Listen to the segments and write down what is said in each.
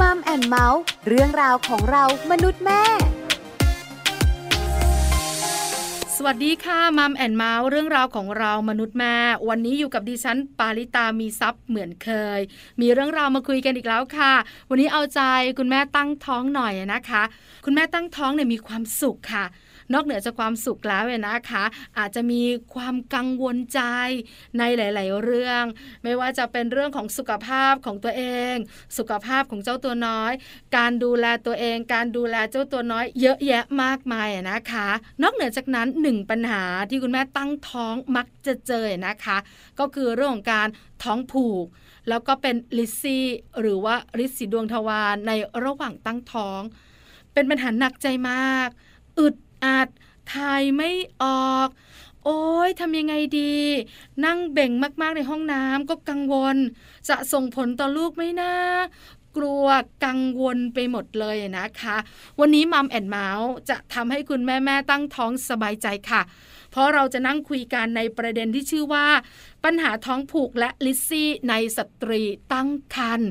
Mom and Mouth เรื่องราวของเรามนุษย์แม่ สวัสดีค่ะ Mom and Mouth เรื่องราวของเรามนุษย์แม่ วันนี้อยู่กับดิฉันปาริตามีทรัพย์เหมือนเคย มีเรื่องราวมาคุยกันอีกแล้วค่ะ วันนี้เอาใจคุณแม่ตั้งท้องหน่อยนะคะ คุณแม่ตั้งท้องเนี่ยมีความสุขค่ะ นอกเหนือจากความสุขแล้วเนี่ยนะคะ อาจจะมีความกังวลใจในหลาย ๆ เรื่อง ไม่ว่าจะเป็นเรื่องของสุขภาพของตัวเอง สุขภาพของเจ้าตัวน้อย การดูแลตัวเอง การดูแลเจ้าตัวน้อย เยอะแยะมากมายนะคะ นอกเหนือจากนั้นหนึ่งปัญหาที่คุณแม่ตั้งท้องมักจะเจอนะคะ ก็คือเรื่องของการท้องผูก แล้วก็เป็นลิซี่หรือว่าลิซีดวงทวารในระหว่างตั้งท้อง เป็นปัญหาหนักใจมาก อึด อัดถ่ายไม่ออก โอ้ยทำยังไงดี นั่งเบ่งมากๆในห้องน้ำก็กังวล จะส่งผลต่อลูกไหมนะกลัวกังวลไปหมดเลยนะคะ วันนี้มัมแอนเมาส์จะทำให้คุณแม่แม่ตั้งท้องสบายใจค่ะ เพราะเราจะนั่งคุยกันในประเด็นที่ชื่อว่า ปัญหาท้องผูกและลิซซี่ในสตรีตั้งครรภ์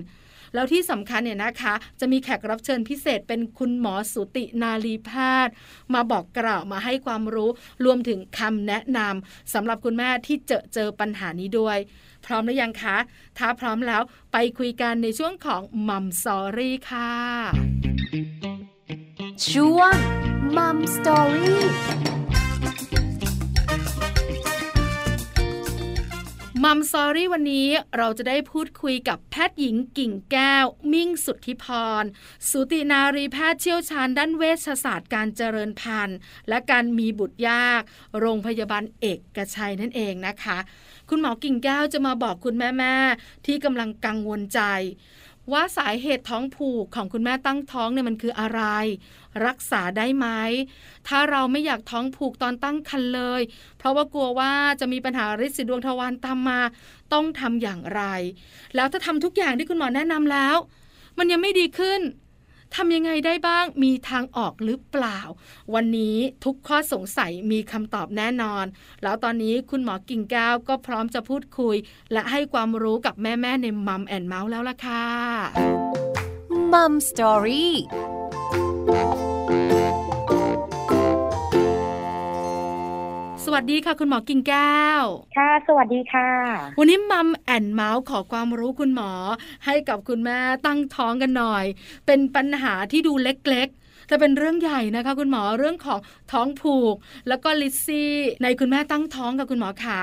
แล้วที่สำคัญเนี่ยนะคะ จะมีแขกรับเชิญพิเศษเป็นคุณหมอสุตินาลีแพทย์ มาบอกกล่าวมาให้ความรู้รวมถึงคำแนะนำสำหรับคุณแม่ที่เจอเจอปัญหานี้ด้วย พร้อมหรือยังคะ ถ้าพร้อมแล้วไปคุยกันในช่วงของ Mom Story ค่ะช่วง Mom Story Mom Story วันนี้เราจะได้พูดคุยกับแพทย์หญิงกิ่งแก้ว มิ่งสุทธิพร สูตินารีแพทย์เชี่ยวชาญด้านเวชศาสตร์การเจริญพันธุ์ และการมีบุตรยาก โรงพยาบาลเอกชัยนั่นเองนะคะ คุณหมอกิ่งแก้วจะมาบอกคุณแม่ ๆ ที่กำลังกังวลใจ ว่าสาเหตุท้องผูกของคุณแม่ตั้งท้องเนี่ยมันคืออะไร รักษาได้ไหมถ้าเราไม่อยากท้องผูกตอนตั้งครรภ์เลย เพราะว่ากลัวว่าจะมีปัญหาริดสีดวงทวารตามมา ต้องทำอย่างไร แล้วถ้าทำทุกอย่างที่คุณหมอแนะนำแล้ว มันยังไม่ดีขึ้น ทำยังไงได้บ้าง มีทางออกหรือเปล่า วันนี้ทุกข้อสงสัยมีคำตอบแน่นอน แล้วตอนนี้คุณหมอกิ่งแก้วก็พร้อมจะพูดคุย และให้ความรู้กับแม่ ๆ ในมัมแอนเมาส์แล้วล่ะค่ะมัมสตอรี่ วัสดีค่ะ คุณหมอกิ่งแก้ว ค่ะ สวัสดีค่ะ วันนี้มัมแอนเมาส์ขอความรู้คุณหมอ ให้กับคุณแม่ตั้งท้องกันหน่อย เป็นปัญหาที่ดูเล็กๆแต่เป็นเรื่องใหญ่นะคะ คุณหมอเรื่องของท้องผูก แล้วก็ลิซซี่ในคุณแม่ตั้งท้องกับคุณหมอขา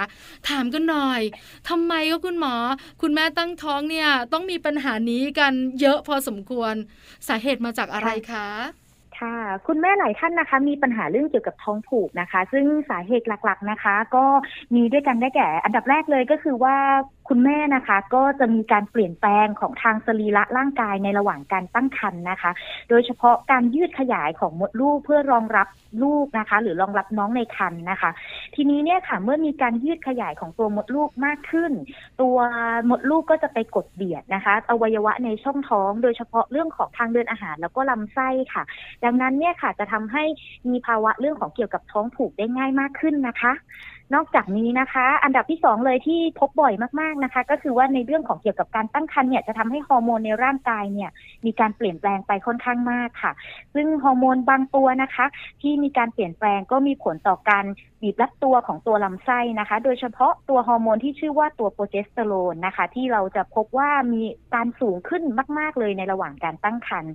ถามกันหน่อยทำไมก็คุณหมอ คุณแม่ตั้งท้องเนี่ยต้องมีปัญหานี้กันเยอะพอสมควร สาเหตุมาจากอะไรคะ ค่ะคุณแม่หลายท่านนะคะ มีปัญหาเรื่องเกี่ยวกับท้องผูกนะคะ ซึ่งสาเหตุหลักๆนะคะ ก็มีด้วยกันได้แก่ อันดับแรกเลยก็คือว่าคุณแม่นะคะก็จะมีการเปลี่ยนแปลงของทางสรีระร่างกายในระหว่างการตั้งครรภ์นะคะ โดยเฉพาะการยืดขยายของมดลูกเพื่อรองรับลูกนะคะ หรือรองรับน้องในครรภ์นะคะ ทีนี้เนี่ยค่ะเมื่อมีการยืดขยายของตัวมดลูกมากขึ้น ตัวมดลูกก็จะไปกดเบียดนะคะ อวัยวะในช่องท้อง โดยเฉพาะเรื่องของทางเดินอาหาร แล้วก็ลำไส้ค่ะ ดังนั้นเนี่ยค่ะจะทำให้มีภาวะเรื่องของเกี่ยวกับท้องผูกได้ง่ายมากขึ้นนะคะ นอกจากนี้นะคะ อันดับที่สองเลยที่พบบ่อยมากๆนะคะ ก็คือว่าในเรื่องของเกี่ยวกับการตั้งครรภ์เนี่ยจะทำให้ฮอร์โมนในร่างกายเนี่ยมีการเปลี่ยนแปลงไปค่อนข้างมากค่ะ ซึ่งฮอร์โมนบางตัวนะคะ ที่มีการเปลี่ยนแปลงก็มีผลต่อการบีบรัดตัวของตัวลำไส้นะคะ โดยเฉพาะตัวฮอร์โมนที่ชื่อว่าตัวโปรเจสเตอโรนนะคะ ที่เราจะพบว่ามีการสูงขึ้นมาก ๆ เลยในระหว่างการตั้งครรภ์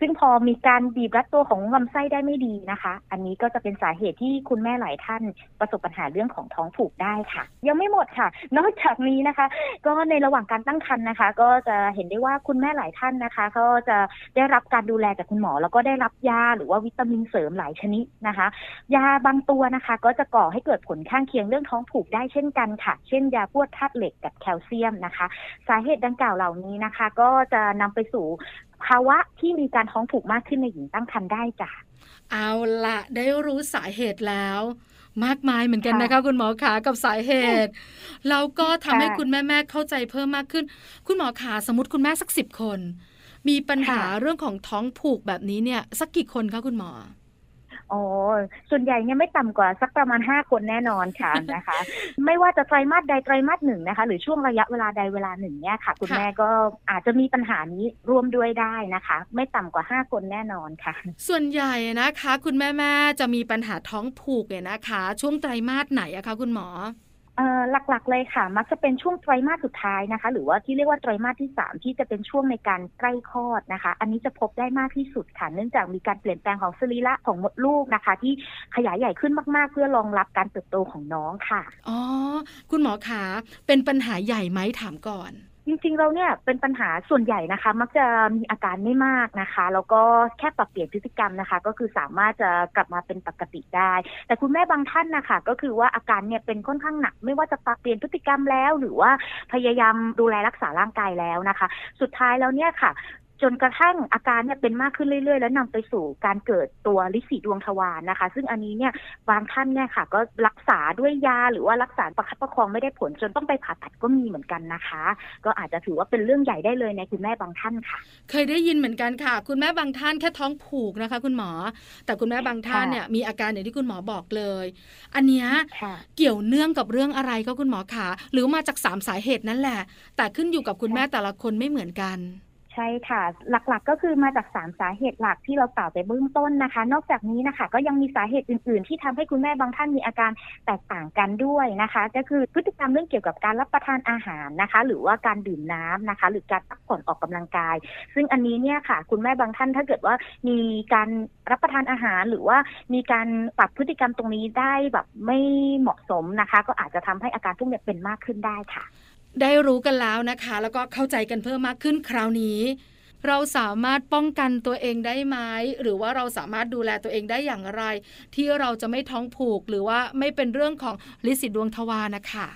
ซึ่งพอมีการบีบรัดตัวของลำไส้ได้ไม่ดีนะคะ อันนี้ก็จะเป็นสาเหตุที่คุณแม่หลายท่านประสบปัญหาเรื่องของท้องผูกได้ค่ะ ยังไม่หมดค่ะ นอกจากนี้นะคะ ก็ในระหว่างการตั้งครรภ์นะคะ ก็จะเห็นได้ว่าคุณแม่หลายท่านนะคะก็จะได้รับการดูแลจากคุณหมอ แล้วก็ได้รับยาหรือว่าวิตามินเสริมหลายชนิดนะคะ ยาบางตัวนะคะ ก็จะก่อให้เกิดผลข้างเคียงเรื่องท้องผูกได้เช่นกันค่ะ เช่นยาพวดธาตุเหล็กกับแคลเซียมนะคะ สาเหตุดังกล่าวเหล่านี้นะคะ ก็จะนำไปสู่ภาวะที่มีการท้องผูกมากขึ้นในหญิงตั้งครรภ์ได้จ้ะเอาละได้รู้สาเหตุแล้ว มากมายเหมือนกันนะคะ คุณหมอขากับสาเหตุแล้วก็ทำให้คุณแม่แม่เข้าใจเพิ่มมากขึ้น คุณหมอขาสมมติคุณแม่สักสิบคน มีปัญหาเรื่องของท้องผูกแบบนี้เนี่ย สักกี่คนคะคุณหมอ อ๋อ ส่วนใหญ่เนี่ยไม่ต่ำกว่าสักประมาณห้าคนแน่นอนค่ะนะคะ ไม่ว่าจะไตรมาสใดไตรมาสหนึ่งนะคะ หรือช่วงระยะเวลาใดเวลาหนึ่งเนี่ยค่ะ คุณค่ะ แม่ก็อาจจะมีปัญหานี้ร่วมด้วยได้นะคะ ไม่ต่ำกว่าห้าคนแน่นอนค่ะ ส่วนใหญ่นะคะ คุณแม่แม่ๆจะมีปัญหาท้องผูกเนี่ยนะคะ ช่วงไตรมาสไหนอะคะคุณหมอเอ่อ หลักๆเลยค่ะ มักจะเป็นช่วงไตรมาสสุดท้ายนะคะ หรือว่าที่เรียกว่าไตรมาสที่สามที่จะเป็นช่วงในการใกล้คลอดนะคะ อันนี้จะพบได้มากที่สุดค่ะ เนื่องจากมีการเปลี่ยนแปลงของสรีระของมดลูกนะคะ ที่ขยายใหญ่ขึ้นมากๆ เพื่อรองรับการเติบโตของน้องค่ะ อ๋อ คุณหมอขาเป็นปัญหาใหญ่ไหมถามก่อน จริงๆเราเนี่ยเป็นปัญหาส่วนใหญ่นะคะ มักจะมีอาการไม่มากนะคะ แล้วก็แค่ปรับเปลี่ยนพฤติกรรมนะคะ ก็คือสามารถจะกลับมาเป็นปกติได้ แต่คุณแม่บางท่านนะคะก็คือว่าอาการเนี่ยเป็นค่อนข้างหนัก ไม่ว่าจะปรับเปลี่ยนพฤติกรรมแล้ว หรือว่าพยายามดูแลรักษาร่างกายแล้วนะคะ สุดท้ายแล้วเนี่ยค่ะ จนกระทั่งอาการเนี่ยเป็นมากขึ้นเรื่อย ๆ แล้วนำไปสู่การเกิดตัวลิสีดวงทวารนะคะ ซึ่งอันนี้เนี่ยบางท่านเนี่ยค่ะ ก็รักษาด้วยยาหรือว่ารักษาประคับประคองไม่ได้ผลจนต้องไปผ่าตัดก็มีเหมือนกันนะคะ ก็อาจจะถือว่าเป็นเรื่องใหญ่ได้เลยในคุณแม่บางท่านค่ะ เคยได้ยินเหมือนกันค่ะ คุณแม่บางท่านแค่ท้องผูกนะคะ คุณหมอ แต่คุณแม่บางท่านค่ะเนี่ยมีอาการอย่างที่คุณหมอบอกเลย อันเนี้ยค่ะเกี่ยวเนื่องกับเรื่องอะไรก็คุณหมอขาหรือมาจากสามสาเหตุนั่นแหละ แต่ขึ้นอยู่กับคุณแม่แต่ละคนไม่เหมือนกัน ใช่ค่ะ หลักๆก็คือมาจากสามสาเหตุหลักที่เรากล่าวไปเบื้องต้นนะคะ นอกจากนี้นะคะ ก็ยังมีสาเหตุอื่น ๆ ที่ทำให้คุณแม่บางท่านมีอาการแตกต่างกันด้วยนะคะ ก็คือพฤติกรรมเรื่องเกี่ยวกับการรับประทานอาหารนะคะ หรือว่าการดื่มน้ำนะคะ หรือการพักผ่อนออกกำลังกาย ซึ่งอันนี้เนี่ยค่ะ คุณแม่บางท่านถ้าเกิดว่ามีการรับประทานอาหาร หรือว่ามีการปรับพฤติกรรมตรงนี้ได้แบบไม่เหมาะสมนะคะ ก็อาจจะทำให้อาการพวกเนี้ยเป็นมากขึ้นได้ค่ะ ได้รู้กันแล้วนะคะ แล้วก็เข้าใจกันเพิ่มมากขึ้นคราวนี้ เราสามารถป้องกันตัวเองได้ไหมหรือว่าเราสามารถดูแลตัวเองได้อย่างไร ที่เราจะไม่ท้องผูกหรือว่าไม่เป็นเรื่องของลิสิดวงทวานะคะ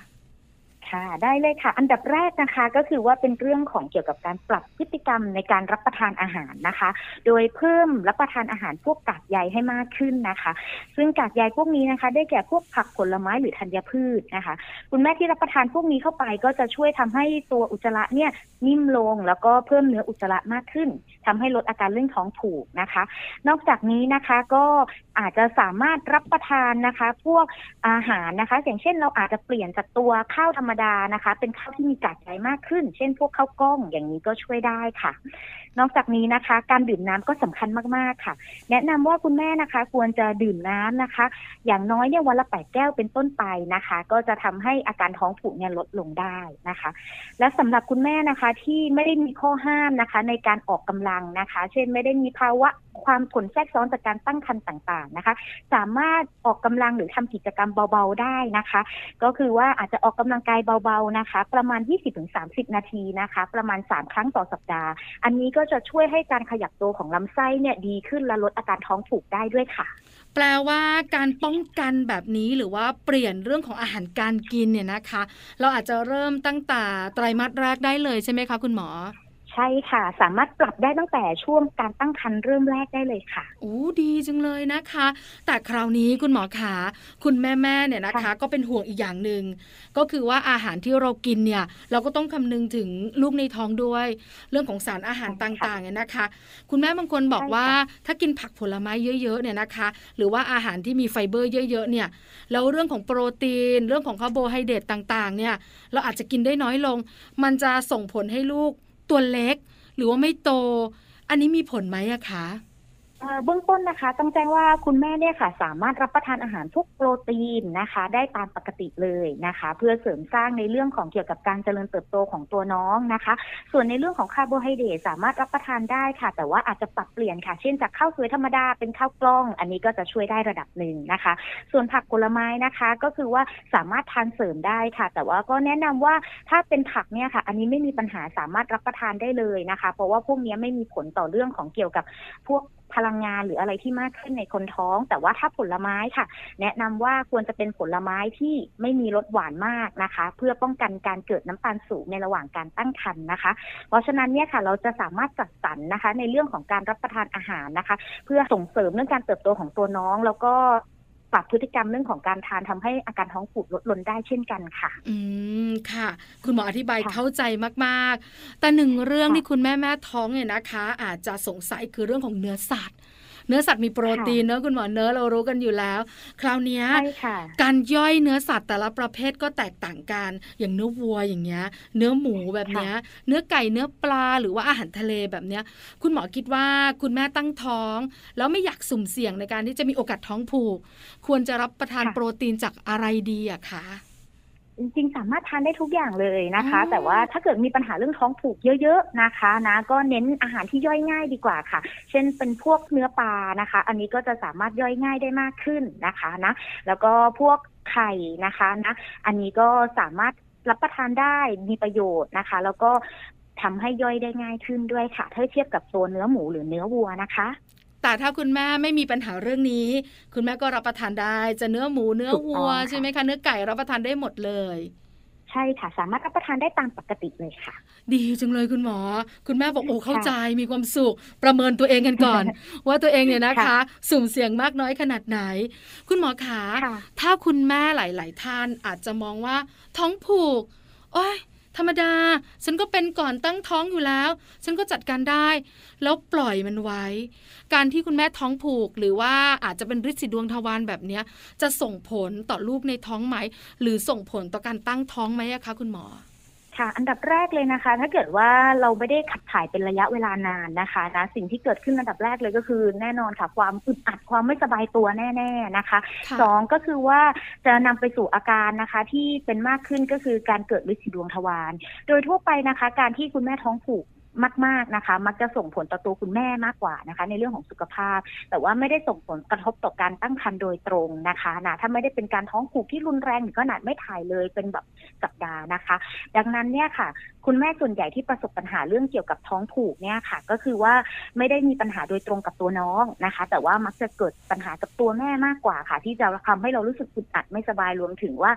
ค่ะได้เลยค่ะ อันดับแรกนะคะก็คือว่าเป็นเรื่องของเกี่ยวกับการปรับพฤติกรรมในการรับประทานอาหารนะคะ โดยเพิ่มรับประทานอาหารพวกกากใยให้มากขึ้นนะคะ ซึ่งกากใยพวกนี้นะคะ ได้แก่พวกผักผลไม้หรือธัญพืชนะคะ คุณแม่ที่รับประทานพวกนี้เข้าไปก็จะช่วยทำให้ตัวอุจจาระเนี่ยนิ่มลงแล้วก็เพิ่มเนื้ออุจจาระมากขึ้นทำให้ลดอาการเรื่องท้องผูกนะคะ นอกจากนี้นะคะก็อาจจะสามารถรับประทานนะคะ พวกอาหารนะคะ อย่างเช่นเราอาจจะเปลี่ยนจากตัวข้าวธรรมดานะคะ เป็นข้าวที่มีกากใยมากขึ้น เช่นพวกข้าวกล้องอย่างนี้ก็ช่วยได้ค่ะ นอกจากนี้นะคะ การดื่มน้ำก็สำคัญมากๆค่ะ แนะนำว่าคุณแม่นะคะ ควรจะดื่มน้ำนะคะ อย่างน้อยเนี่ยวันละแปดแก้วเป็นต้นไปนะคะ ก็จะทำให้อาการท้องผูกเนี่ยลดลงได้นะคะ และสำหรับคุณแม่นะคะที่ไม่ได้มีข้อห้ามนะคะ ในการออกกำลังนะคะ เช่นไม่ได้มีภาวะความผลแทรกซ้อนจากการตั้งครรภ์ต่างๆนะคะ สามารถออกกำลังหรือทำกิจกรรมเบาๆได้นะคะ ก็คือว่าอาจจะออกกำลังกายเบาๆนะคะ ประมาณ 20-30 นาทีนะคะ ประมาณ 3 ครั้งต่อสัปดาห์ อันนี้ก็จะช่วยให้การขยับตัวของลำไส้เนี่ยดีขึ้นและลดอาการท้องผูกได้ด้วยค่ะ แปลว่าการป้องกันแบบนี้หรือว่าเปลี่ยนเรื่องของอาหารการกินเนี่ยนะคะ เราอาจจะเริ่มตั้งแต่ไตรมาสแรกได้เลยใช่ไหมคะคุณหมอ ใช่ค่ะ สามารถปรับได้ตั้งแต่ช่วงการตั้งครรภ์เริ่มแรกได้เลยค่ะโอ้ดีจังเลยนะคะ แต่คราวนี้คุณหมอขาคุณแม่แม่ๆเนี่ยนะคะค่ะก็เป็นห่วงอีกอย่างหนึ่งก็คือว่าอาหารที่เรากินเนี่ยเราก็ต้องคำนึงถึงลูกในท้องด้วย เรื่องของสารอาหารต่างๆเนี่ยนะคะ คุณแม่บางคนบอกว่าถ้ากินผักผลไม้เยอะๆเนี่ยนะคะ หรือว่าอาหารที่มีไฟเบอร์เยอะๆเนี่ยแล้วเรื่องของโปรตีน เรื่องของคาร์โบไฮเดรตต่างๆเนี่ยเราอาจจะกินได้น้อยลง มันจะส่งผลให้ลูก ตัวเล็ก หรือว่าไม่โต อันนี้มีผลไหมอะคะ เบื้องต้นนะคะ ต้องแจ้งว่าคุณแม่เนี่ยค่ะ สามารถรับประทานอาหารพวกโปรตีนนะคะ ได้ตามปกติเลยนะคะ เพื่อเสริมสร้างในเรื่องของเกี่ยวกับการเจริญเติบโตของตัวน้องนะคะ ส่วนในเรื่องของคาร์โบไฮเดรตสามารถรับประทานได้ค่ะ แต่ว่าอาจจะปรับเปลี่ยนค่ะ เช่นจากข้าวสวยธรรมดาเป็นข้าวกล้อง อันนี้ก็จะช่วยได้ระดับหนึ่งนะคะ ส่วนผักผลไม้นะคะ ก็คือว่าสามารถทานเสริมได้ค่ะ แต่ว่าก็แนะนำว่าถ้าเป็นผักเนี่ยค่ะ อันนี้ไม่มีปัญหาสามารถรับประทานได้เลยนะคะ เพราะว่าพวกนี้ไม่มีผลต่อเรื่องของเกี่ยวกับพวก พลังงานหรืออะไรที่มากขึ้นในคนท้อง แต่ว่าถ้าผลไม้ค่ะ แนะนำว่าควรจะเป็นผลไม้ที่ไม่มีรสหวานมากนะคะ เพื่อป้องกันการเกิดน้ำตาลสูงในระหว่างการตั้งครรภ์นะคะ เพราะฉะนั้นเนี่ยค่ะเราจะสามารถจัดสรรนะคะ ในเรื่องของการรับประทานอาหารนะคะ เพื่อส่งเสริมเรื่องการเติบโตของตัวน้องแล้วก็ ปรับพฤติกรรมเรื่องของการทานทำให้อาการท้องผูกลดลงได้เช่นกันค่ะ อืมค่ะ คุณหมออธิบายค่ะเข้าใจมาก ๆ แต่หนึ่งเรื่องค่ะที่คุณแม่แม่ท้องเนี่ยนะคะ อาจจะสงสัยคือเรื่องของเนื้อสัตว์ เนื้อสัตว์มีโปรตีนเนอะคุณหมอเนื้อเรารู้กันอยู่แล้ว คราวเนี้ยใช่ค่ะการย่อยเนื้อสัตว์แต่ละประเภทก็แตกต่างกัน อย่างเนื้อวัวอย่างเงี้ย เนื้อหมูแบบเนี้ย เนื้อไก่เนื้อปลาหรือว่าอาหารทะเลแบบเนี้ย คุณหมอคิดว่าคุณแม่ตั้งท้อง แล้วไม่อยากสุ่มเสี่ยงในการที่จะมีโอกาสท้องผูก ควรจะรับประทานค่ะโปรตีนจากอะไรดีอะคะ จริงๆ สามารถทานได้ทุกอย่างเลยนะคะอ๋อแต่ว่าถ้าเกิดมีปัญหาเรื่องท้องผูกเยอะๆนะคะนะก็เน้นอาหารที่ย่อยง่ายดีกว่าค่ะ เช่นเป็นพวกเนื้อปลานะคะ อันนี้ก็จะสามารถย่อยง่ายได้มากขึ้นนะคะนะแล้วก็พวกไข่นะคะนะอันนี้ก็สามารถรับประทานได้มีประโยชน์นะคะ แล้วก็ทำให้ย่อยได้ง่ายขึ้นด้วยค่ะ ถ้าเทียบกับตัวเนื้อหมูหรือเนื้อวัวนะคะ แต่ถ้าคุณแม่ไม่มีปัญหาเรื่องนี้ คุณแม่ก็รับประทานได้ จะเนื้อหมูเนื้อถูกต้องวัวค่ะใช่ไหมคะเนื้อไก่รับประทานได้หมดเลยใช่ค่ะ สามารถรับประทานได้ตามปกติเลยค่ะ ดีจังเลยคุณหมอ คุณแม่บอกโอ้ค่ะเข้าใจมีความสุข ประเมินตัวเองกันก่อน ว่าตัวเองเนี่ยนะคะค่ะสุ่มเสี่ยงมากน้อยขนาดไหน คุณหมอขาค่ะถ้าคุณแม่หลาย ๆ ท่านอาจจะมองว่าท้องผูกโอ้ย ธรรมดา ฉันก็เป็นก่อนตั้งท้องอยู่แล้ว ฉันก็จัดการได้ แล้วปล่อยมันไว้ การที่คุณแม่ท้องผูก หรือว่าอาจจะเป็นฤทธิ์สีดวงทวารแบบเนี้ย จะส่งผลต่อลูกในท้องไหม หรือส่งผลต่อการตั้งท้องไหมคะคุณหมอ ค่ะ อันดับแรกเลยนะคะ ถ้าเกิดว่าเราไม่ได้ขับถ่ายเป็นระยะเวลานานนะคะนะสิ่งที่เกิดขึ้นอันดับแรกเลยก็คือ แน่นอนค่ะ ความอึดอัดความไม่สบายตัวแน่ๆนะคะค่ะสองก็คือว่าจะนำไปสู่อาการนะคะ ที่เป็นมากขึ้นก็คือการเกิดฤทธิ์สีดวงทวารโดยทั่วไปนะคะ การที่คุณแม่ท้องผูก มาก ๆนะคะ มักจะส่งผลต่อตัวคุณแม่มากกว่านะคะ ในเรื่องของสุขภาพ แต่ว่าไม่ได้ส่งผลกระทบต่อการตั้งครรภ์โดยตรงนะคะนะถ้าไม่ได้เป็นการท้องผูกที่รุนแรงถึงขนาดไม่ถ่ายเลยเป็นแบบสัปดาห์นะคะ ดังนั้นเนี่ยค่ะ คุณแม่ส่วนใหญ่ที่ประสบปัญหาเรื่องเกี่ยวกับท้องผูกเนี่ยค่ะ ก็คือว่าไม่ได้มีปัญหาโดยตรงกับตัวน้องนะคะ แต่ว่ามักจะเกิดปัญหากับตัวแม่มากกว่าค่ะ ที่จะทำให้เรารู้สึกอึดอัดไม่สบายรวมถึงว่า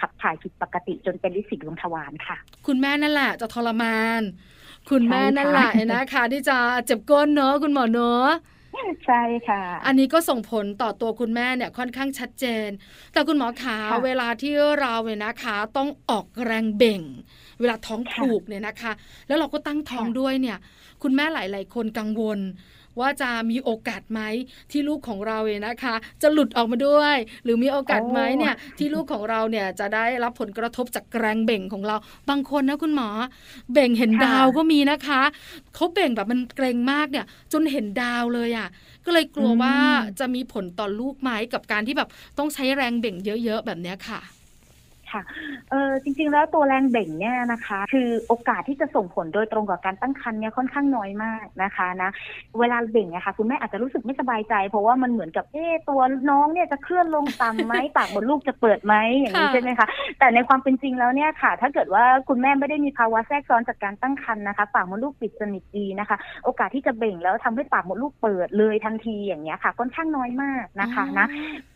ขับถ่ายผิดปกติจนเป็นลิสิดวงทวารค่ะ คุณแม่นั่นแหละจะทรมาน คุณแม่ใช่ค่ะนั่นแหละนะคะ ที่จะเจ็บก้นเนอะคุณหมอเนอะใช่ค่ะ อันนี้ก็ส่งผลต่อตัวคุณแม่เนี่ยค่อนข้างชัดเจน แต่คุณหมอขาค่ะเวลาที่เราเนี่ยนะคะ ต้องออกแรงเบ่ง เวลาท้องค่ะผูกเนี่ยนะคะ แล้วเราก็ตั้งท้องค่ะด้วยเนี่ย คุณแม่หลาย ๆ คนกังวล ว่าจะมีโอกาสไหมที่ลูกของเราเนี่ยนะคะ จะหลุดออกมาด้วย หรือมีโอกาสไหมเนี่ยที่ลูกของเราเนี่ยจะได้รับผลกระทบจากแรงเบ่งของเรา บางคนนะคุณหมอ เบ่งเห็นค่ะดาวก็มีนะคะเขาเบ่งแบบมันเกรงมากเนี่ย จนเห็นดาวเลยอะก็เลยกลัวว่าจะมีผลต่อลูกไหมกับการที่แบบต้องใช้แรงเบ่งเยอะ ๆ แบบเนี้ยค่ะ ค่ะเออจริงๆ แล้วตัวแรงเบ่งเนี่ยนะคะ คือโอกาสที่จะส่งผลโดยตรงกับการตั้งครรภ์เนี่ยค่อนข้างน้อยมากนะคะนะเวลาเบ่งอะค่ะคุณแม่อาจจะรู้สึกไม่สบายใจ เพราะว่ามันเหมือนกับเอ๊ะตัวน้องเนี่ยจะเคลื่อนลงต่ำไหมปากมดลูกจะเปิดไหมอย่างนี้ค่ะใช่ไหมคะแต่ในความเป็นจริงแล้วเนี่ยค่ะ ถ้าเกิดว่าคุณแม่ไม่ได้มีภาวะแทรกซ้อนจากการตั้งครรภ์นะคะ ปากมดลูกปิดสนิทดีนะคะ โอกาสที่จะเบ่งแล้วทำให้ปากมดลูกเปิดเลยทันทีอย่างเงี้ยค่ะค่อนข้างน้อยมากนะคะนะ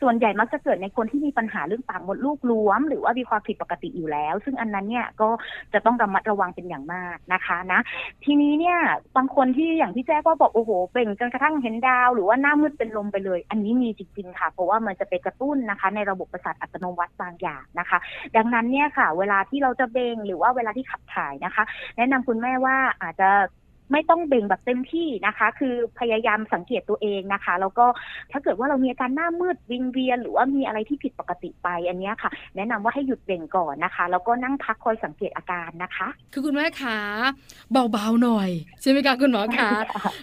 ส่วนใหญ่มักจะเกิดในคนที่มีปัญหาเรื่องปากมดลูกรวมหรือว่ามีความผิดปกติอยู่แล้ว ซึ่งอันนั้นเนี่ยก็จะต้องระมัดระวังเป็นอย่างมากนะคะนะ ทีนี้เนี่ยบางคนที่อย่างที่แจ้ก็บอกโอ้โหเบ่งจนกระทั่งเห็นดาว หรือว่าหน้ามืดเป็นลมไปเลย อันนี้มีจริงๆค่ะ เพราะว่ามันจะไปกระตุ้นนะคะ ในระบบประสาทอัตโนมัติบางอย่างนะคะ ดังนั้นเนี่ยค่ะ เวลาที่เราจะเบ่งหรือว่าเวลาที่ขับถ่ายนะคะ แนะนำคุณแม่ว่าอาจจะ ไม่ต้องเบ่งแบบเต็มที่นะคะ คือพยายามสังเกตตัวเองนะคะแล้วก็ถ้าเกิดว่าเรามีอาการหน้ามืดวิงเวียนหรือว่ามีอะไรที่ผิดปกติไปอันเนี้ยค่ะ แนะนำว่าให้หยุดเบ่งก่อนนะคะแล้วก็นั่งพักคอยสังเกตอาการนะคะ คือคุณแม่ขาเบาๆหน่อยใช่ไหมคะคุณหมอคะ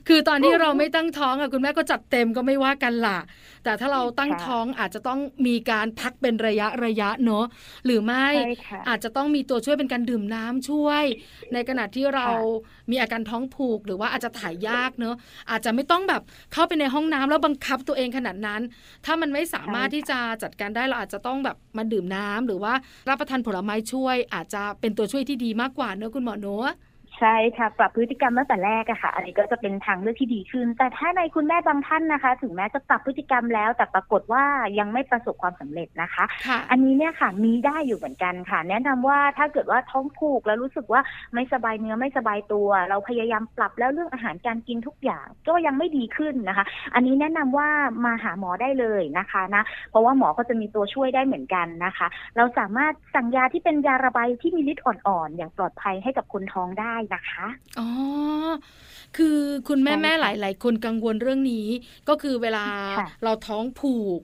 คือตอนที่เราไม่ตั้งท้องอะคุณแม่ก็จัดเต็มก็ไม่ว่ากันล่ะ แต่ถ้าเราตั้งค่ะท้องอาจจะต้องมีการพักเป็นระยะระยะเนอะหรือไม่ใช่ค่ะอาจจะต้องมีตัวช่วยเป็นการดื่มน้ำช่วย ในขณะที่เราค่ะมีอาการท้องผูกหรือว่าอาจจะถ่ายยากเนอะอาจจะไม่ต้องแบบเข้าไปในห้องน้ำแล้วบังคับตัวเองขนาดนั้น ถ้ามันไม่สามารถใช่ค่ะที่จะจัดการได้เราอาจจะต้องแบบมาดื่มน้ำหรือว่ารับประทานผลไม้ช่วย อาจจะเป็นตัวช่วยที่ดีมากกว่าเนอะคุณหมอเนอะ ใช่ค่ะปรับพฤติกรรมตั้งแต่แรกอะค่ะอันนี้ก็จะเป็นทางเลือกที่ดีขึ้น แต่ถ้าในคุณแม่บางท่านนะคะ ถึงแม้จะปรับพฤติกรรมแล้ว แต่ปรากฏว่ายังไม่ประสบความสำเร็จนะคะค่ะอันนี้เนี่ยค่ะมีได้อยู่เหมือนกันค่ะ แนะนำว่าถ้าเกิดว่าท้องผูกแล้วรู้สึกว่าไม่สบายเนื้อไม่สบายตัว เราพยายามปรับแล้วเรื่องอาหารการกินทุกอย่างก็ยังไม่ดีขึ้นนะคะ อันนี้แนะนำว่ามาหาหมอได้เลยนะคะนะเพราะว่าหมอก็จะมีตัวช่วยได้เหมือนกันนะคะ เราสามารถสั่งยาที่เป็นยาระบายที่มีฤทธิ์อ่อนๆอย่างปลอดภัยให้กับคนท้องได้นะคะ อ๋อ คือคุณแม่ใช่แม่ค่ะหลาย ๆ คนกังวลเรื่องนี้ ก็คือเวลาค่ะเราท้องผูก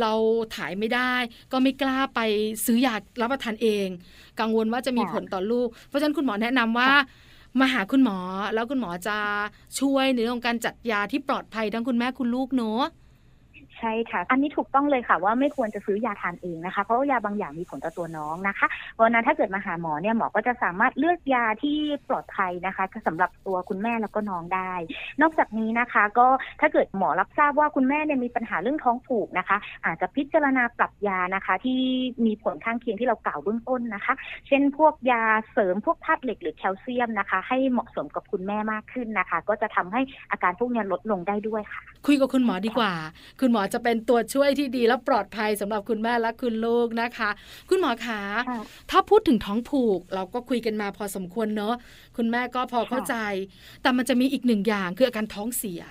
เราถ่ายไม่ได้ ก็ไม่กล้าไปซื้อยารับประทานเอง กังวลว่าจะมีผลต่อลูก เพราะฉะนั้นคุณหมอแนะนำว่ามาหาคุณหมอแล้วคุณหมอจะช่วยในเรื่องของการจัดยาที่ปลอดภัยทั้งคุณแม่คุณลูกเนอะ ใช่ค่ะ อันนี้ถูกต้องเลยค่ะว่าไม่ควรจะซื้อยาทานเองนะคะ เพราะว่ายาบางอย่างมีผลต่อตัวน้องนะคะเพราะนั้นถ้าเกิดมาหาหมอเนี่ยหมอก็จะสามารถเลือกยาที่ปลอดภัยนะคะสำหรับตัวคุณแม่แล้วก็น้องได้ นอกจากนี้นะคะ ก็ถ้าเกิดหมอรับทราบว่าคุณแม่เนี่ยมีปัญหาเรื่องท้องผูกนะคะ อาจจะพิจารณาปรับยานะคะ ที่มีผลข้างเคียงที่เรากล่าวเบื้องต้นนะคะ เช่นพวกยาเสริมพวกธาตุเหล็กหรือแคลเซียมนะคะ ให้เหมาะสมกับคุณแม่มากขึ้นนะคะ ก็จะทำให้อาการพวกนี้ลดลงได้ด้วยค่ะ คุยกับคุณหมอดีกว่า คุณหมอจะเป็นตัวช่วยที่ดีและปลอดภัยสำหรับคุณแม่และคุณลูกนะคะ คุณหมอคะค่ะถ้าพูดถึงท้องผูก เราก็คุยกันมาพอสมควรเนอะคุณแม่ก็พอเข้าใจ แต่มันจะมีอีกหนึ่งอย่างคืออาการท้องเสีย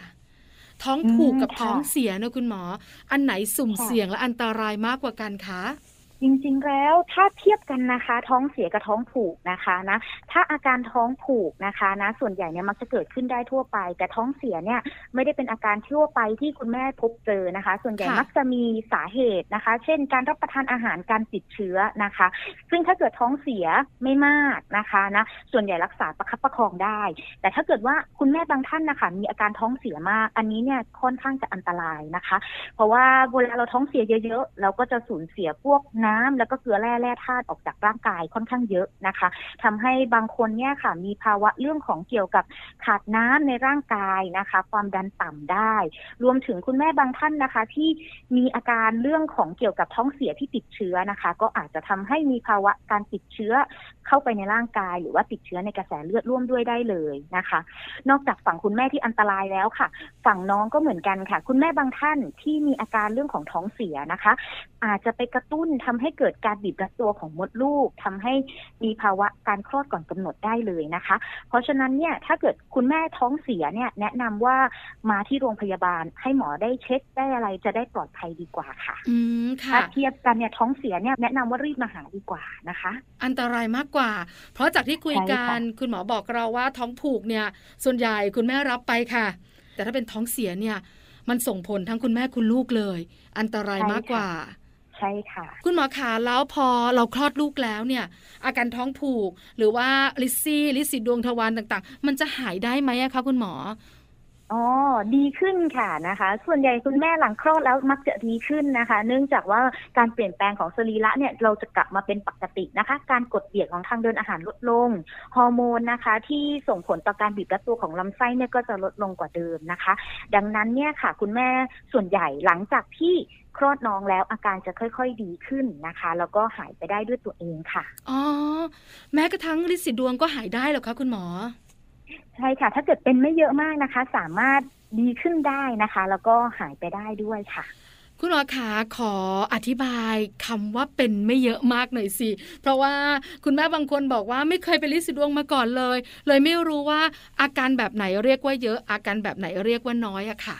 ท้องผูกกับอืมค่ะท้องเสียนะคุณหมอ อันไหนสุ่มค่ะเสี่ยงและอันตรายมากกว่ากันคะ จริงๆ แล้วถ้าเทียบกันนะคะ ท้องเสียกับท้องผูกนะคะนะถ้าอาการท้องผูกนะคะนะส่วนใหญ่เนี่ยมักจะเกิดขึ้นได้ทั่วไป แต่ท้องเสียเนี่ยไม่ได้เป็นอาการทั่วไปที่คุณแม่พบเจอนะคะ ส่วนใหญ่ค่ะมักจะมีสาเหตุนะคะ เช่น การรับประทานอาหารการติดเชื้อนะคะ ซึ่งถ้าเกิดท้องเสียไม่มากนะคะนะส่วนใหญ่รักษาประคับประคองได้ แต่ถ้าเกิดว่าคุณแม่บางท่านนะคะมีอาการท้องเสียมาก อันนี้เนี่ยค่อนข้างจะอันตรายนะคะ เพราะว่าเวลาเราท้องเสียเยอะๆเราก็จะสูญเสียพวกน้ำแล้วก็เกลือแร่แร่ธาตุออกจากร่างกายค่อนข้างเยอะนะคะทำให้บางคนเนี่ยค่ะมีภาวะเรื่องของเกี่ยวกับขาดน้ำในร่างกายนะคะ ความดันต่ำได้ รวมถึงคุณแม่บางท่านนะคะ ที่มีอาการเรื่องของเกี่ยวกับท้องเสียที่ติดเชื้อนะคะ ก็อาจจะทำให้มีภาวะการติดเชื้อเข้าไปในร่างกาย หรือว่าติดเชื้อในกระแสเลือดร่วมด้วยได้เลยนะคะ นอกจากฝั่งคุณแม่ที่อันตรายแล้วค่ะ ฝั่งน้องก็เหมือนกันค่ะ คุณแม่บางท่านที่มีอาการเรื่องของท้องเสียนะคะ อาจจะไปกระตุ้นทำให้เกิดการบีบรัดตัวของมดลูกทำให้มีภาวะการคลอดก่อนกำหนดได้เลยนะคะ เพราะฉะนั้นเนี่ยถ้าเกิดคุณแม่ท้องเสียเนี่ยแนะนำว่ามาที่โรงพยาบาลให้หมอได้เช็คได้อะไรจะได้ปลอดภัยดีกว่าค่ะอืมค่ะถ้าเทียบกันเนี่ยท้องเสียเนี่ยแนะนำว่ารีบมาหาดีกว่านะคะ อันตรายมากกว่า เพราะจากที่คุยกัใช่นค่ะคุณหมอบอกเราว่าท้องผูกเนี่ย ส่วนใหญ่คุณแม่รับไปค่ะ แต่ถ้าเป็นท้องเสียเนี่ย มันส่งผลทั้งคุณแม่คุณลูกเลย อันตรายมากกว่า ใช่ค่ะ คุณหมอขาแล้วพอเราคลอดลูกแล้วเนี่ย อาการท้องผูกหรือว่าลิซซี่ลิซิดวงทวารต่างๆ มันจะหายได้ไหมคะคุณหมอ อ๋อ ดีขึ้นค่ะนะคะ ส่วนใหญ่คุณแม่หลังคลอดแล้วมักจะดีขึ้นนะคะ เนื่องจากว่าการเปลี่ยนแปลงของสรีระเนี่ยเราจะกลับมาเป็นปกตินะคะ การกดเบียดของทางเดินอาหารลดลง ฮอร์โมนนะคะ ที่ส่งผลต่อการบีบรัดตัวของลำไส้เนี่ยก็จะลดลงกว่าเดิมนะคะ ดังนั้นเนี่ยค่ะ คุณแม่ส่วนใหญ่หลังจากที่คลอดน้องแล้วอาการจะค่อย ๆ ดีขึ้นนะคะ แล้วก็หายไปได้ด้วยตัวเองค่ะ อ๋อ แม้กระทั่งลิซซี่ดวงก็หายได้เหรอคะคุณหมอ ใช่ค่ะ ถ้าเกิดเป็นไม่เยอะมากนะคะ สามารถดีขึ้นได้นะคะ แล้วก็หายไปได้ด้วยค่ะ คุณหมอขาขออธิบายคำว่าเป็นไม่เยอะมากหน่อยสิเพราะว่าคุณแม่บางคนบอกว่าไม่เคยเป็นลิสิดวงมาก่อนเลย เลยไม่รู้ว่าอาการแบบไหนเรียกว่าเยอะอาการแบบไหนเรียกว่าน้อยอะค่ะ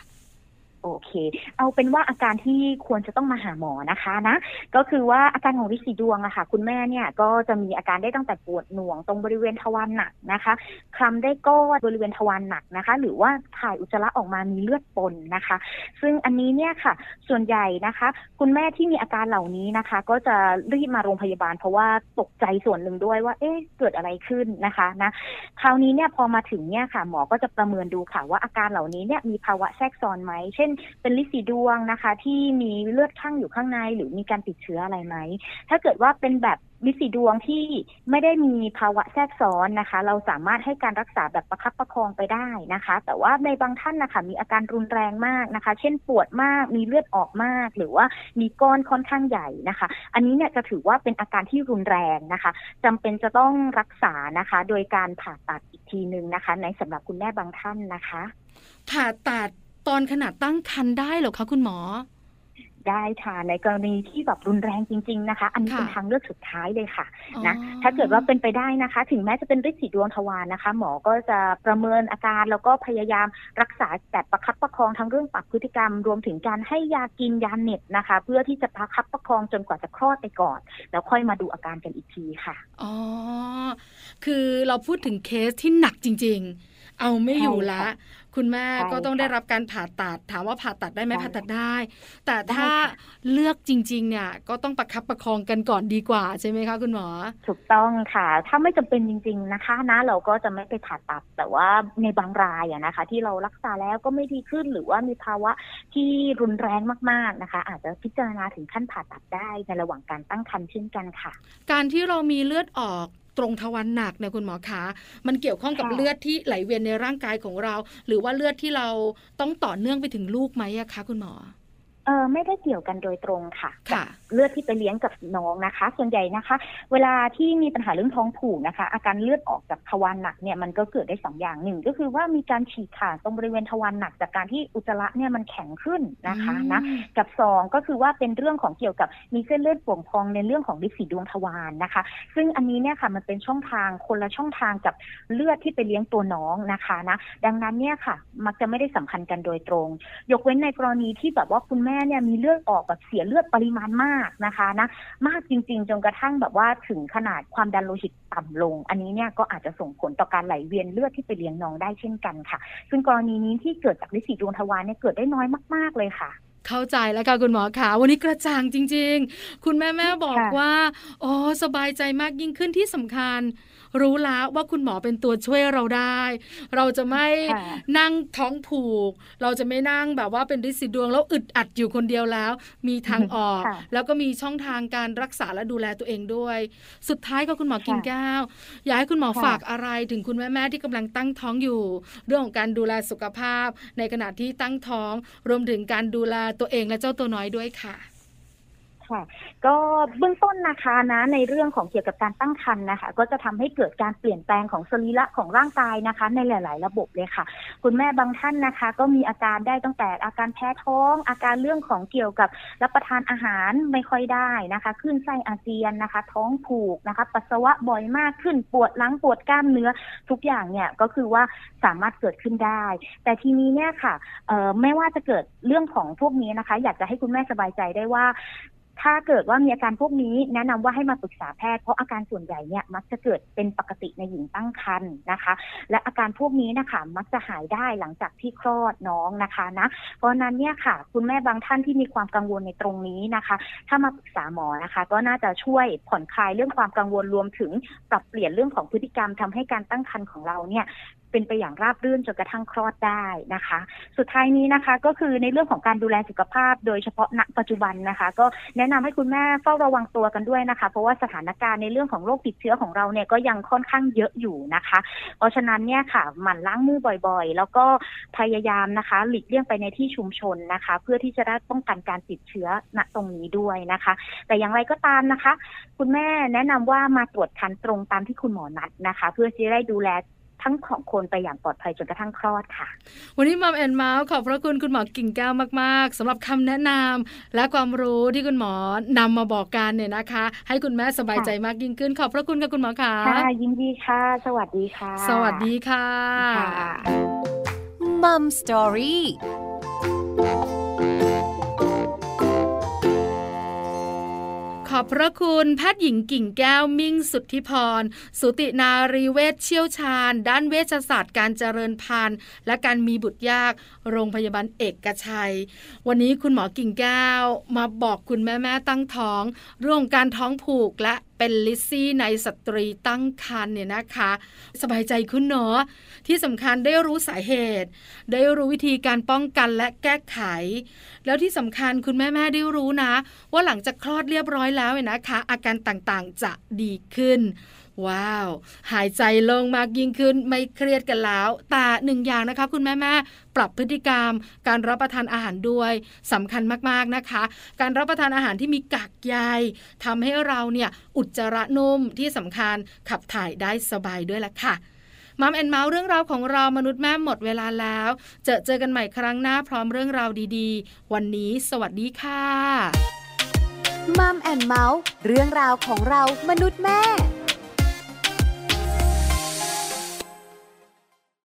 โอเค เอาเป็นว่าอาการที่ควรจะต้องมาหาหมอนะคะนะ ก็คือว่าอาการของริสีดวงอะค่ะ คุณแม่เนี่ยก็จะมีอาการได้ตั้งแต่ปวดหน่วงตรงบริเวณทวารหนักนะคะคลำได้ก้อนบริเวณทวารหนักนะคะ หรือว่าถ่ายอุจจาระออกมามีเลือดปนนะคะ ซึ่งอันนี้เนี่ยค่ะ ส่วนใหญ่นะคะ คุณแม่ที่มีอาการเหล่านี้นะคะ ก็จะรีบมาโรงพยาบาล เพราะว่าตกใจส่วนหนึ่งด้วยว่า เอ๊ะเกิดอะไรขึ้นนะคะนะคราวนี้เนี่ยพอมาถึงเนี่ยค่ะ หมอก็จะประเมินดูค่ะว่าอาการเหล่านี้เนี่ยมีภาวะแทรกซ้อนไหม เช่นเป็นลิสีดวงนะคะ ที่มีเลือดข้างอยู่ข้างในหรือมีการติดเชื้ออะไรไหม ถ้าเกิดว่าเป็นแบบลิสีดวงที่ไม่ได้มีภาวะแทรกซ้อนนะคะ เราสามารถให้การรักษาแบบประคับประคองไปได้นะคะ แต่ว่าในบางท่านนะคะมีอาการรุนแรงมากนะคะ เช่นปวดมากมีเลือดออกมาก หรือว่ามีก้อนค่อนข้างใหญ่นะคะ อันนี้เนี่ยจะถือว่าเป็นอาการที่รุนแรงนะคะจำเป็นจะต้องรักษานะคะ โดยการผ่าตัดอีกทีหนึ่งนะคะ ในสำหรับคุณแม่บางท่านนะคะ ผ่าตัด ตอนขนาดตั้งครรภ์ได้เหรอคะคุณหมอ ได้ค่ะในกรณีที่แบบรุนแรงจริง ๆนะคะ อันนี้ค่ะเป็นทางเลือกสุดท้ายเลยค่ะอ๋อนะถ้าเกิดว่าเป็นไปได้นะคะ ถึงแม้จะเป็นฤทธิ์สีดวงทวารนะคะ หมอก็จะประเมินอาการแล้วก็พยายามรักษาแบบประคับประคองทั้งเรื่องปรับพฤติกรรม รวมถึงการให้ยากินยาเหน็บนะคะ เพื่อที่จะประคับประคองจนกว่าจะคลอดไปก่อน แล้วค่อยมาดูอาการกันอีกทีค่ะอ๋อคือเราพูดถึงเคสที่หนักจริง ๆ เอาไม่อยู่ใช่ละ ค่ะคุณแม่ใช่ก็ต้องได้ค่ะรับการผ่าตัดถามว่าผ่าตัดได้ไหมใช่ผ่าตัดได้ แต่ได้ถ้าค่ะเลือกจริง ๆ เนี่ยก็ต้องประคับประคองกันก่อนดีกว่าใช่ไหมคะคุณหมอ ถูกต้องค่ะ ถ้าไม่จำเป็นจริง ๆนะคะนะ เราก็จะไม่ไปผ่าตัดแต่ว่าในบางรายอะนะคะ ที่เรารักษาแล้วก็ไม่ดีขึ้นหรือว่ามีภาวะที่รุนแรงมากๆนะคะ อาจจะพิจารณาถึงขั้นผ่าตัดได้ในระหว่างการตั้งครรภ์เช่นกันค่ะ การที่เรามีเลือดออก ตรงทวารหนักเนี่ยคุณหมอคะมันเกี่ยวข้องกับค่ะเลือดที่ไหลเวียนในร่างกายของเรา หรือว่าเลือดที่เราต้องต่อเนื่องไปถึงลูกไหมอะคะคุณหมอ เออไม่ได้เกี่ยวกันโดยตรงค่ะค่ะ เลือดที่ไปเลี้ยงกับน้องนะคะ ส่วนใหญ่นะคะ เวลาที่มีปัญหาเรื่องท้องผูกนะคะ อาการเลือดออกจากทวารหนักเนี่ยมันก็เกิดได้สองอย่างหนึ่งก็คือว่ามีการฉีกขาดตรงบริเวณทวารหนักจากการที่อุจจาระเนี่ยมันแข็งขึ้นนะคะนะอืมกับสองก็คือว่าเป็นเรื่องของเกี่ยวกับมีเส้นเลือดป่วงพองในเรื่องของลิสีดวงทวารนะคะ ซึ่งอันนี้เนี่ยค่ะมันเป็นช่องทางคนละช่องทางกับเลือดที่ไปเลี้ยงตัวน้องนะคะนะดังนั้นเนี่ยค่ะ มักจะไม่ได้สัมพันธ์กันโดยตรง ยกเว้นในกรณีที่แบบว่าคุณแม่เนี่ยมีเลือดออกแบบเสียเลือดปริมาณมากนะคะนะมากจริง ๆ จนกระทั่งแบบว่าถึงขนาดความดันโลหิตต่ำลง อันนี้เนี่ยก็อาจจะส่งผลต่อการไหลเวียนเลือดที่ไปเลี้ยงน้องได้เช่นกันค่ะ ซึ่งกรณีนี้ที่เกิดจากลิสีดวงทวารเนี่ยเกิดได้น้อยมาก ๆเลยค่ะเข้าใจแล้วค่ะคุณหมอคะวันนี้กระจ่างจริง ๆ คุณแม่แม่บอกค่ะว่าอ๋อสบายใจมากยิ่งขึ้นที่สำคัญรู้แล้วว่าคุณหมอเป็นตัวช่วยเราได้ เราจะไม่ค่ะนั่งท้องผูก เราจะไม่นั่งแบบว่าเป็นริสิดวงแล้วอึดอัดอยู่คนเดียวแล้ว มีทางออกค่ะแล้วก็มีช่องทางการรักษาและดูแลตัวเองด้วย สุดท้ายก็คุณหมอค่ะกิ่งแก้ว อยากให้คุณหมอค่ะฝากอะไรถึงคุณแม่ๆที่กำลังตั้งท้องอยู่ เรื่องของการดูแลสุขภาพ ในขณะที่ตั้งท้อง รวมถึงการดูแลตัวเองและเจ้าตัวน้อยด้วยค่ะ ค่ะ ก็เบื้องต้นนะคะนะในเรื่องของเกี่ยวกับการตั้งครรภ์นะคะ ก็จะทำให้เกิดการเปลี่ยนแปลงของสรีระของร่างกายนะคะ ในหลาย ๆ ระบบเลยค่ะ คุณแม่บางท่านนะคะ ก็มีอาการได้ตั้งแต่อาการแพ้ท้อง อาการเรื่องของเกี่ยวกับรับประทานอาหารไม่ค่อยได้นะคะขึ้นไส้อาเจียนนะคะ ท้องผูกนะคะ ปัสสาวะบ่อยมากขึ้นปวดหลังปวดกล้ามเนื้อทุกอย่างเนี่ยก็คือว่าสามารถเกิดขึ้นได้ แต่ทีนี้เนี่ยค่ะไม่ว่าจะเกิดเรื่องของพวกนี้นะคะ อยากจะให้คุณแม่สบายใจได้ว่า ถ้าเกิดว่ามีอาการพวกนี้แนะนำว่าให้มาปรึกษาแพทย์เพราะอาการส่วนใหญ่เนี่ยมักจะเกิดเป็นปกติในหญิงตั้งครรภ์นะคะ และอาการพวกนี้นะคะมักจะหายได้หลังจากที่คลอดน้องนะคะนะเพราะนั้นเนี่ยค่ะ คุณแม่บางท่านที่มีความกังวลในตรงนี้นะคะ ถ้ามาปรึกษาหมอนะคะ ก็น่าจะช่วยผ่อนคลายเรื่องความกังวลรวมถึงปรับเปลี่ยนเรื่องของพฤติกรรมทำให้การตั้งครรภ์ของเราเนี่ย เป็นไปอย่างราบรื่นจนกระทั่งคลอดได้นะคะ สุดท้ายนี้นะคะ ก็คือในเรื่องของการดูแลสุขภาพ โดยเฉพาะณปัจจุบันนะคะ ก็แนะนำให้คุณแม่เฝ้าระวังตัวกันด้วยนะคะ เพราะว่าสถานการณ์ในเรื่องของโรคติดเชื้อของเราเนี่ยก็ยังค่อนข้างเยอะอยู่นะคะ เพราะฉะนั้นเนี่ยค่ะหมั่นล้างมือบ่อยๆ แล้วก็พยายามนะคะ หลีกเลี่ยงไปในที่ชุมชนนะคะ เพื่อที่จะได้ป้องกันการติดเชื้อณตรงนี้ด้วยนะคะ แต่อย่างไรก็ตามนะคะ คุณแม่แนะนำว่ามาตรวจคันตรงตามที่คุณหมอนัดนะคะ เพื่อที่จะได้ดูแล ทั้งของคนไปอย่างปลอดภัยจนกระทั่งคลอดค่ะ วันนี้มัมแอนเมาส์ขอบพระคุณคุณหมอกิ่งแก้วมากๆสำหรับคำแนะนำและความรู้ที่คุณหมอนำมาบอกกันเนี่ยนะคะ ให้คุณแม่สบายใจมากยิ่งขึ้น ขอบพระคุณค่ะคุณหมอค่ะค่ะยินดีค่ะ สวัสดีค่ะ สวัสดีค่ะค่ะมัมสตอรี่ ขอบพระคุณแพทย์หญิงกิ่งแก้วมิ่งสุทธิพร สุตินารีเวชเชี่ยวชาญ ด้านเวชศาสตร์การเจริญพันธุ์ และการมีบุตรยาก โรงพยาบาลเอกชัย วันนี้คุณหมอกิ่งแก้วมาบอกคุณแม่แม่ๆตั้งท้อง เรื่องการท้องผูกและ เป็นลิซซี่ในสตรีตั้งครรภ์เนี่ยนะคะ สบายใจขึ้นเนาะที่สำคัญได้รู้สาเหตุ ได้รู้วิธีการป้องกันและแก้ไข แล้วที่สำคัญคุณแม่ๆได้รู้นะ ว่าหลังจากคลอดเรียบร้อยแล้วเนี่ยนะคะ อาการต่างๆจะดีขึ้น ว้าว หายใจโลงมากยิ่งขึ้นไม่เครียดกันแล้ว แต่หนึ่งอย่างนะคะ คุณแม่ๆปรับพฤติกรรม การรับประทานอาหารด้วยสำคัญมากๆนะคะ การรับประทานอาหารที่มีกากใยทำให้เราเนี่ยอุจจาระนุ่มที่สำคัญขับถ่ายได้สบายด้วยล่ะค่ะมัมแอนเมาส์เรื่องราวของเรามนุษย์แม่หมดเวลาแล้ว เจอเจอกันใหม่ครั้งหน้าพร้อมเรื่องราวดีๆ วันนี้สวัสดีค่ะมัมแอนเมาส์เรื่องราวของเรามนุษย์แม่